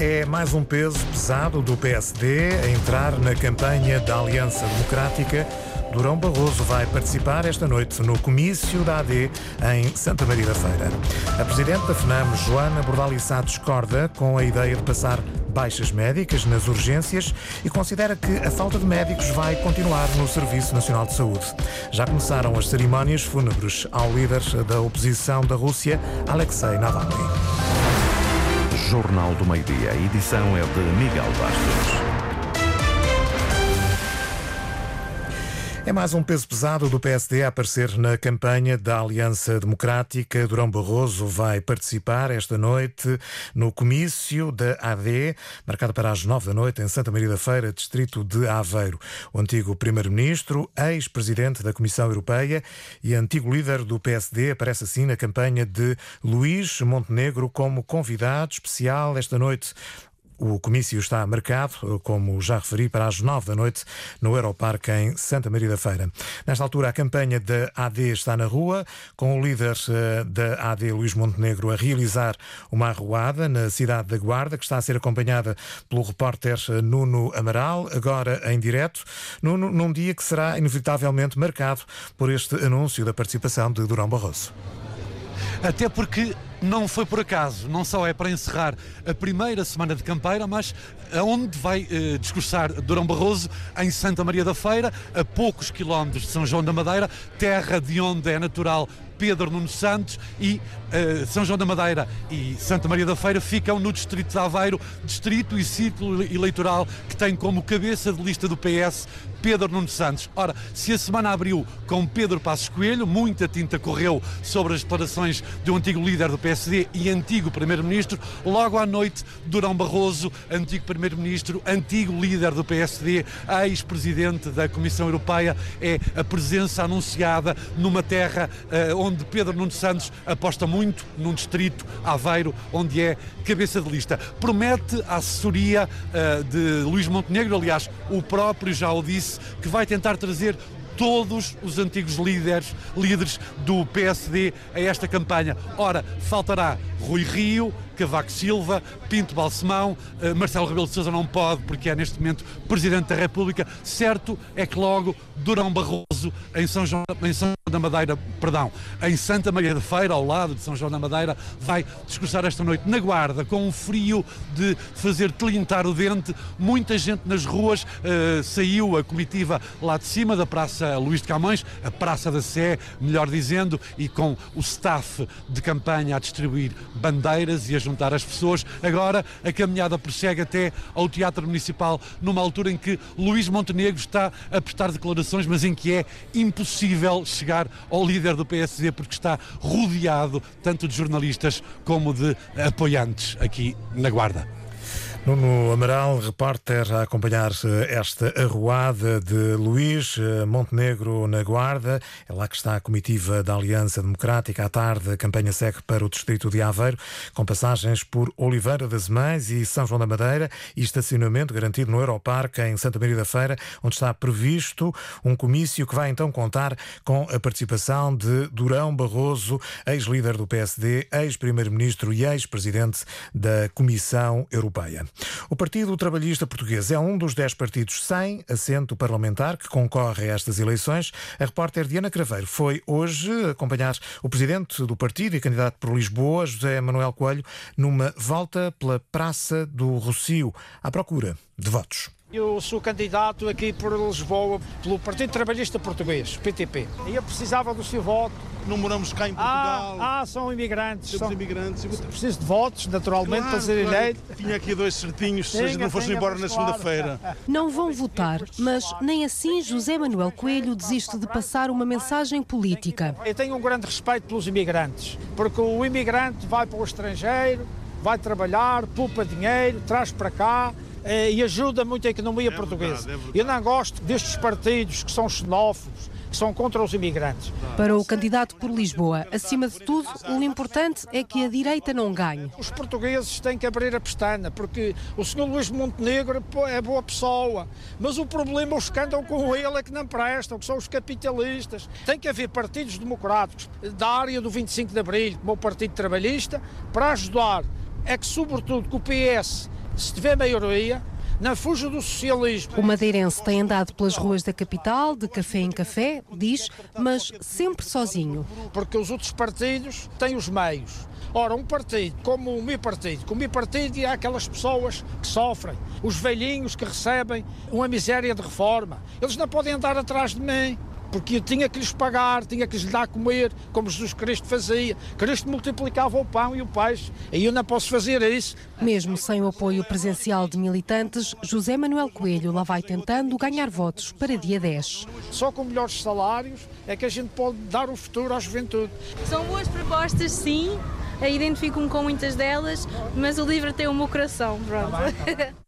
É mais um peso pesado do PSD a entrar na campanha da Aliança Democrática. Durão Barroso vai participar esta noite no comício da AD em Santa Maria da Feira. A Presidente da FNAM, Joana Bordalissá, discorda com a ideia de passar baixas médicas nas urgências e considera que a falta de médicos vai continuar no Serviço Nacional de Saúde. Já começaram as cerimónias fúnebres ao líder da oposição da Rússia, Alexei Navalny. Jornal do Meio-Dia. Edição é de Miguel Bastos. É mais um peso pesado do PSD a aparecer na campanha da Aliança Democrática. Durão Barroso vai participar esta noite no comício da AD, marcado para as nove da noite em Santa Maria da Feira, distrito de Aveiro. O antigo primeiro-ministro, ex-presidente da Comissão Europeia e antigo líder do PSD aparece assim na campanha de Luís Montenegro como convidado especial esta noite o comício está marcado, como já referi, para as nove da noite no Aeroparque em Santa Maria da Feira. Nesta altura, a campanha da AD está na rua, com o líder eh, da AD, Luís Montenegro, a realizar uma arruada na cidade da Guarda, que está a ser acompanhada pelo repórter eh, Nuno Amaral, agora em direto, Nuno, num dia que será inevitavelmente marcado por este anúncio da participação de Durão Barroso. Até porque não foi por acaso, não só é para encerrar a primeira semana de campeira, mas aonde vai eh, discursar Durão Barroso, em Santa Maria da Feira, a poucos quilómetros de São João da Madeira, terra de onde é natural Pedro Nuno Santos e uh, São João da Madeira e Santa Maria da Feira ficam no distrito de Aveiro, distrito e ciclo eleitoral que tem como cabeça de lista do PS Pedro Nuno Santos. Ora, se a semana abriu com Pedro Passos Coelho, muita tinta correu sobre as declarações do antigo líder do PSD e antigo primeiro-ministro, logo à noite Durão Barroso, antigo primeiro-ministro, antigo líder do PSD, ex-presidente da Comissão Europeia, é a presença anunciada numa terra uh, onde Pedro Nuno Santos aposta muito, num distrito, Aveiro, onde é cabeça de lista. Promete a assessoria uh, de Luís Montenegro, aliás, o próprio já o disse, que vai tentar trazer todos os antigos líderes, líderes do PSD a esta campanha. Ora, faltará Rui Rio, Cavaco Silva, Pinto Balsemão, uh, Marcelo Rebelo de Sousa não pode porque é neste momento Presidente da República. Certo é que logo Durão Barroso em São João, em São da Madeira, perdão, em Santa Maria da Feira, ao lado de São João da Madeira, vai discursar esta noite na Guarda, com um frio de fazer tilintar o dente. Muita gente nas ruas, uh, saiu a comitiva lá de cima da Praça Luís de Camões, a Praça da Sé, melhor dizendo, e com o staff de campanha a distribuir bandeiras e a juntar as pessoas. Agora a caminhada prossegue até ao Teatro Municipal, numa altura em que Luís Montenegro está a prestar declarações, mas em que é impossível chegar ao líder do PSD porque está rodeado tanto de jornalistas como de apoiantes aqui na Guarda. Nuno Amaral, repórter, a acompanhar esta arruada de Luís eh, Montenegro na Guarda. É lá que está a comitiva da Aliança Democrática. À tarde, a campanha segue para o distrito de Aveiro, com passagens por Oliveira das Mães e São João da Madeira e estacionamento garantido no Aeroparque, em Santa Maria da Feira, onde está previsto um comício que vai então contar com a participação de Durão Barroso, ex-líder do PSD, ex-primeiro-ministro e ex-presidente da Comissão Europeia. O Partido Trabalhista Português é um dos dez partidos sem assento parlamentar que concorre a estas eleições. A repórter Diana Craveiro foi hoje acompanhar o presidente do partido e candidato por Lisboa, José Manuel Coelho, numa volta pela Praça do Rocio, à procura de votos. Eu sou candidato aqui por Lisboa pelo Partido Trabalhista Português, PTP. E eu precisava do seu voto. Não moramos cá em Portugal. Ah, ah são imigrantes. Somos são... imigrantes. Preciso de votos, naturalmente, claro, para ser claro. eleito. Tinha aqui dois certinhos, se não fosse embora na segunda-feira. Não vão votar, mas nem assim José Manuel Coelho desiste de passar uma mensagem política. Eu tenho um grande respeito pelos imigrantes, porque o imigrante vai para o estrangeiro, vai trabalhar, poupa dinheiro, traz para cá, e ajuda muito a economia é portuguesa. Verdade, é verdade. Eu não gosto destes partidos que são xenófobos, que são contra os imigrantes. Para o candidato por Lisboa, acima de tudo, o importante é que a direita não ganhe. Os portugueses têm que abrir a pestana, porque o senhor Luís Montenegro é boa pessoa, mas o problema, os que andam com ele é que não prestam, que são os capitalistas. Tem que haver partidos democráticos da área do 25 de Abril, como o Partido Trabalhista, para ajudar. É que, sobretudo, que o PS se tiver maioria, na fuga do socialismo. O madeirense tem andado pelas ruas da capital, de café em café, diz, mas sempre sozinho. Porque os outros partidos têm os meios. Ora, um partido como o meu partido, como o meu partido há aquelas pessoas que sofrem, os velhinhos que recebem uma miséria de reforma, eles não podem andar atrás de mim porque eu tinha que lhes pagar, tinha que lhes dar a comer, como Jesus Cristo fazia. Cristo multiplicava o pão e o peixe, e eu não posso fazer isso. Mesmo sem o apoio presencial de militantes, José Manuel Coelho lá vai tentando ganhar votos para dia 10. Só com melhores salários é que a gente pode dar o futuro à juventude. São boas propostas, sim, identifico-me com muitas delas, mas o livro tem o meu coração, pronto.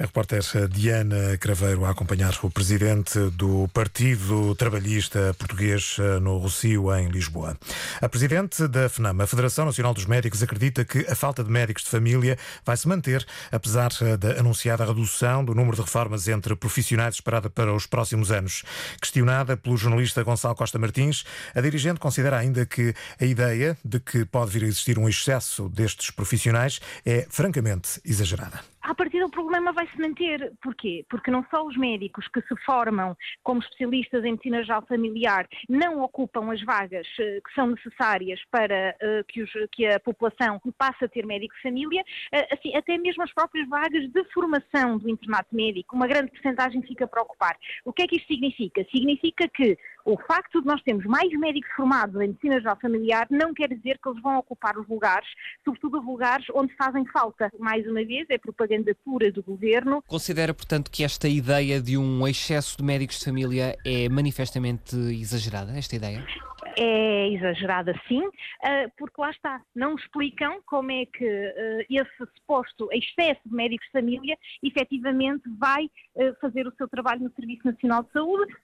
A repórter Diana Craveiro a acompanhar o presidente do Partido Trabalhista Português eh, no Rocio, em Lisboa. A presidente da FNAM, a Federação Nacional dos Médicos, acredita que a falta de médicos de família vai se manter, apesar eh, da anunciada redução do número de reformas entre profissionais esperada para os próximos anos. Questionada pelo jornalista Gonçalo Costa Martins, a dirigente considera ainda que a ideia de que pode vir a existir um excesso destes profissionais é francamente exagerada a partir do problema vai se manter. Porquê? Porque não só os médicos que se formam como especialistas em medicina geral familiar não ocupam as vagas uh, que são necessárias para uh, que, os, que, a população passe a ter médico de família, uh, assim, até mesmo as próprias vagas de formação do internato médico, uma grande porcentagem fica para ocupar. O que é que isto significa? Significa que o facto de nós termos mais médicos formados em medicina geral familiar não quer dizer que eles vão ocupar os lugares, sobretudo os lugares onde fazem falta. Mais uma vez, é propaganda pura do governo. Considera, portanto, que esta ideia de um excesso de médicos de família é manifestamente exagerada, esta ideia? é exagerada sim, ah, porque lá está, não explicam como é que ah, esse suposto excesso de médicos de família efetivamente vai ah, fazer o seu trabalho no Serviço Nacional de Saúde,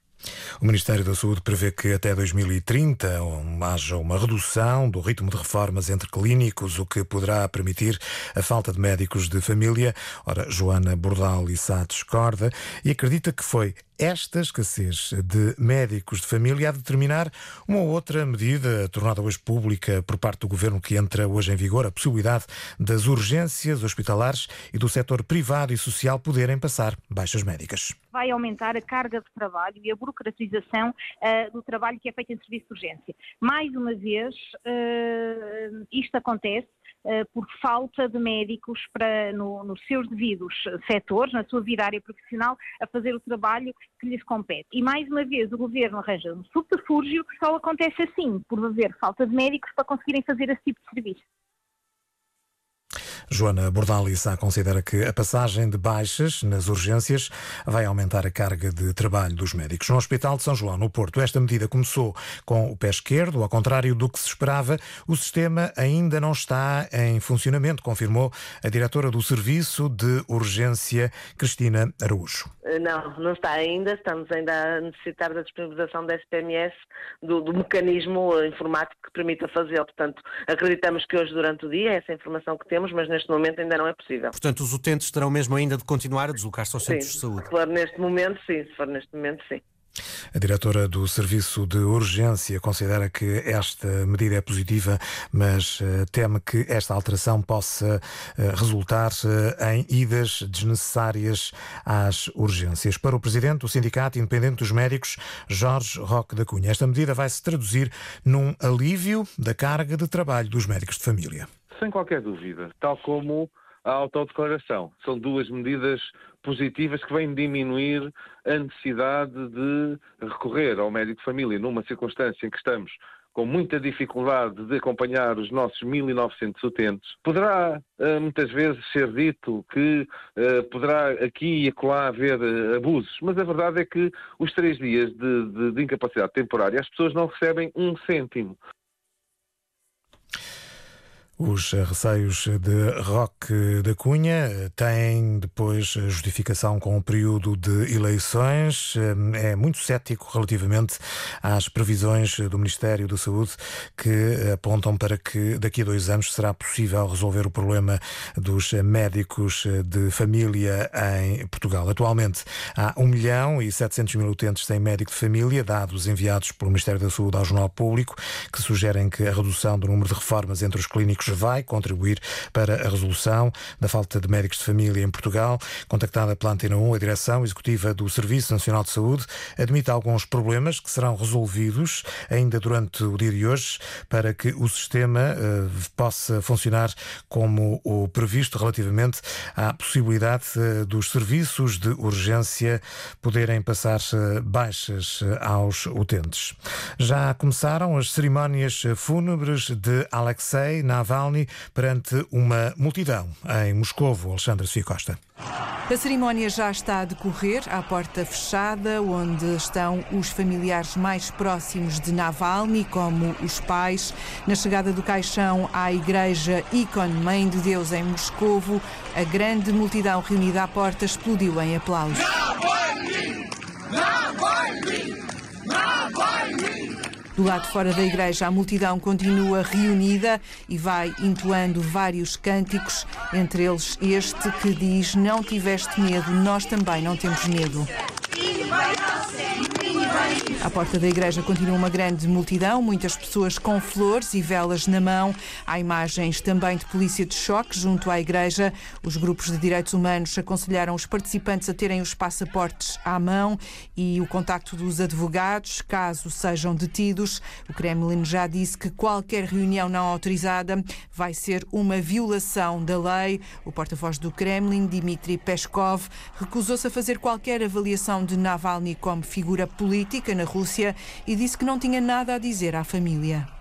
o Ministério da Saúde prevê que até 2030 haja uma redução do ritmo de reformas entre clínicos, o que poderá permitir a falta de médicos de família. Ora, Joana Bordal e Sá discorda e acredita que foi esta escassez de médicos de família a determinar uma outra medida tornada hoje pública por parte do governo que entra hoje em vigor, a possibilidade das urgências hospitalares e do setor privado e social poderem passar baixas médicas. Vai aumentar a carga de trabalho e a burocratização uh, do trabalho que é feito em serviço de urgência. Mais uma vez, uh, isto acontece por falta de médicos para, no, nos seus devidos setores, na sua vida área profissional, a fazer o trabalho que lhes compete. E mais uma vez o governo arranja um subterfúgio que só acontece assim, por haver falta de médicos para conseguirem fazer esse tipo de serviço. Joana Bordalissa considera que a passagem de baixas nas urgências vai aumentar a carga de trabalho dos médicos. No Hospital de São João, no Porto, esta medida começou com o pé esquerdo, ao contrário do que se esperava, o sistema ainda não está em funcionamento, confirmou a diretora do Serviço de Urgência, Cristina Araújo. Eh, não, não está ainda. Estamos ainda a necessitar da disponibilização da SPMS, do, do mecanismo informático que permita fazê-lo. Portanto, acreditamos que hoje, durante o dia, essa informação que temos, mas neste momento ainda não é possível. Portanto, os utentes terão mesmo ainda de continuar a deslocar-se aos centros de saúde? Se for neste momento, sim. Se for neste momento, sim. A diretora do Serviço de Urgência considera que esta medida é positiva, mas uh, teme que esta alteração possa uh, resultar uh, em idas desnecessárias às urgências. Para o presidente do Sindicato Independente dos Médicos, Jorge Roque da Cunha, esta medida vai se traduzir num alívio da carga de trabalho dos médicos de família. Sem qualquer dúvida, tal como a autodeclaração. São duas medidas positivas que vêm diminuir a necessidade de recorrer ao médico de família numa circunstância em que estamos com muita dificuldade de acompanhar os nossos 1.900 utentes. Poderá eh, muitas vezes ser dito que uh, poderá aqui e acolá haver uh, abusos, mas a verdade é que os três dias de, de, de incapacidade temporária as pessoas não recebem um cêntimo. Os receios de Roque da Cunha têm depois justificação com o período de eleições. É muito cético relativamente às previsões do Ministério da Saúde que apontam para que daqui a dois anos será possível resolver o problema dos médicos de família em Portugal. Atualmente há 1 milhão e 700 mil utentes sem médico de família, dados enviados pelo Ministério da Saúde ao Jornal Público, que sugerem que a redução do número de reformas entre os clínicos médicos vai contribuir para a resolução da falta de médicos de família em Portugal. Contactada pela Antena 1, a direção executiva do Serviço Nacional de Saúde admite alguns problemas que serão resolvidos ainda durante o dia de hoje para que o sistema uh, possa funcionar como o previsto relativamente à possibilidade uh, dos serviços de urgência poderem passar uh, baixas aos utentes. Já começaram as cerimónias fúnebres de Alexei Navalny perante uma multidão em Moscou. Alexandre Sofia Costa. A cerimónia já está a decorrer à porta fechada, onde estão os familiares mais próximos de Navalny, como os pais. Na chegada do caixão à igreja Icon Mãe de Deus em Moscovo, a grande multidão reunida à porta explodiu em aplausos. Navalny! Navalny! Navalny! Do lado fora da igreja, a multidão continua reunida e vai entoando vários cânticos, entre eles este que diz: Não tiveste medo, nós também não temos medo. Porta da igreja continua uma grande multidão, muitas pessoas com flores e velas na mão. Há imagens também de polícia de choque junto à igreja. Os grupos de direitos humanos aconselharam os participantes a terem os passaportes à mão e o contacto dos advogados, caso sejam detidos. O Kremlin já disse que qualquer reunião não autorizada vai ser uma violação da lei. O porta-voz do Kremlin, Dmitry Peskov, recusou-se a fazer qualquer avaliação de Navalny como figura política na Rússia e disse que não tinha nada a dizer à família.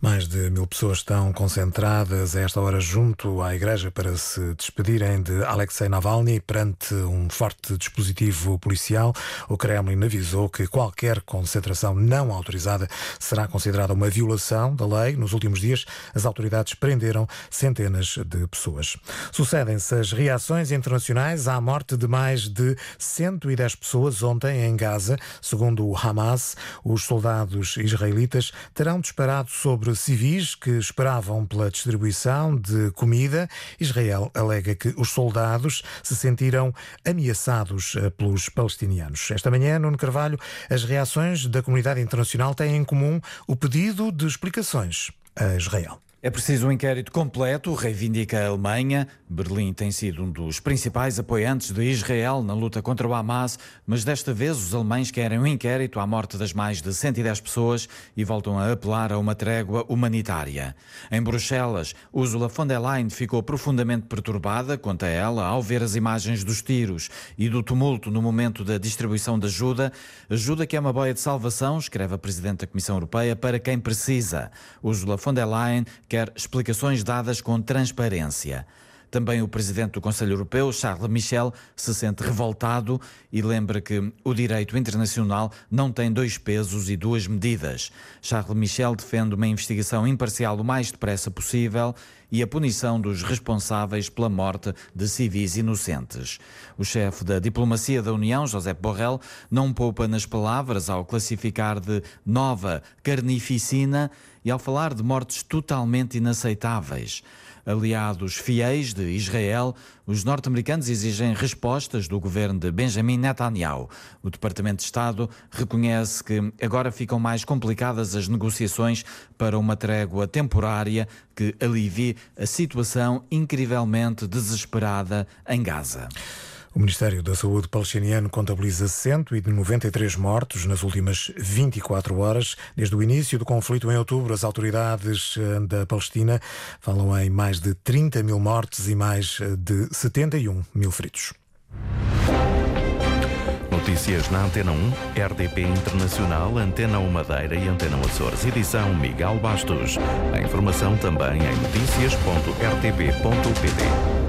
Mais de mil pessoas estão concentradas a esta hora junto à igreja para se despedirem de Alexei Navalny perante um forte dispositivo policial. O Kremlin avisou que qualquer concentração não autorizada será considerada uma violação da lei. Nos últimos dias, as autoridades prenderam centenas de pessoas. Sucedem-se as reações internacionais à morte de mais de 110 pessoas ontem em Gaza. Segundo o Hamas, os soldados israelitas terão disparado sobre civis que esperavam pela distribuição de comida. Israel alega que os soldados se sentiram ameaçados eh, pelos palestinianos. Esta manhã, Nuno Carvalho, as reações da comunidade internacional têm em comum o pedido de explicações a Israel. É preciso um inquérito completo, reivindica a Alemanha. Berlim tem sido um dos principais apoiantes de Israel na luta contra o Hamas, mas desta vez os alemães querem um inquérito à morte das mais de 110 pessoas e voltam a apelar a uma trégua humanitária. Em Bruxelas, Ursula von der Leyen ficou profundamente perturbada, conta ela, ao ver as imagens dos tiros e do tumulto no momento da distribuição de ajuda. Ajuda que é uma boia de salvação, escreve a Presidente da Comissão Europeia, para quem precisa. Ursula von der Leyen quer explicações dadas com transparência. Também o presidente do Conselho Europeu, Charles Michel, se sente revoltado e lembra que o direito internacional não tem dois pesos e duas medidas. Charles Michel defende uma investigação imparcial o mais depressa possível e a punição dos responsáveis pela morte de civis inocentes. O chefe da diplomacia da União, José Borrell, não poupa nas palavras ao classificar de nova carnificina e ao falar de mortes totalmente inaceitáveis aliados fiéis de Israel, os norte-americanos exigem respostas do governo de Benjamin Netanyahu. O Departamento de Estado reconhece que agora ficam mais complicadas as negociações para uma trégua temporária que alivie a situação incrivelmente desesperada em Gaza. O Ministério da Saúde palestiniano contabiliza 193 mortos nas últimas 24 horas. Desde o início do conflito em outubro, as autoridades eh, da Palestina falam em mais de 30 mil mortes e mais eh, de 71 mil feridos. Notícias na Antena 1, RDP Internacional, Antena 1 Madeira e Antena Açores. Edição Miguel Bastos. A informação também em notícias.rtp.pt.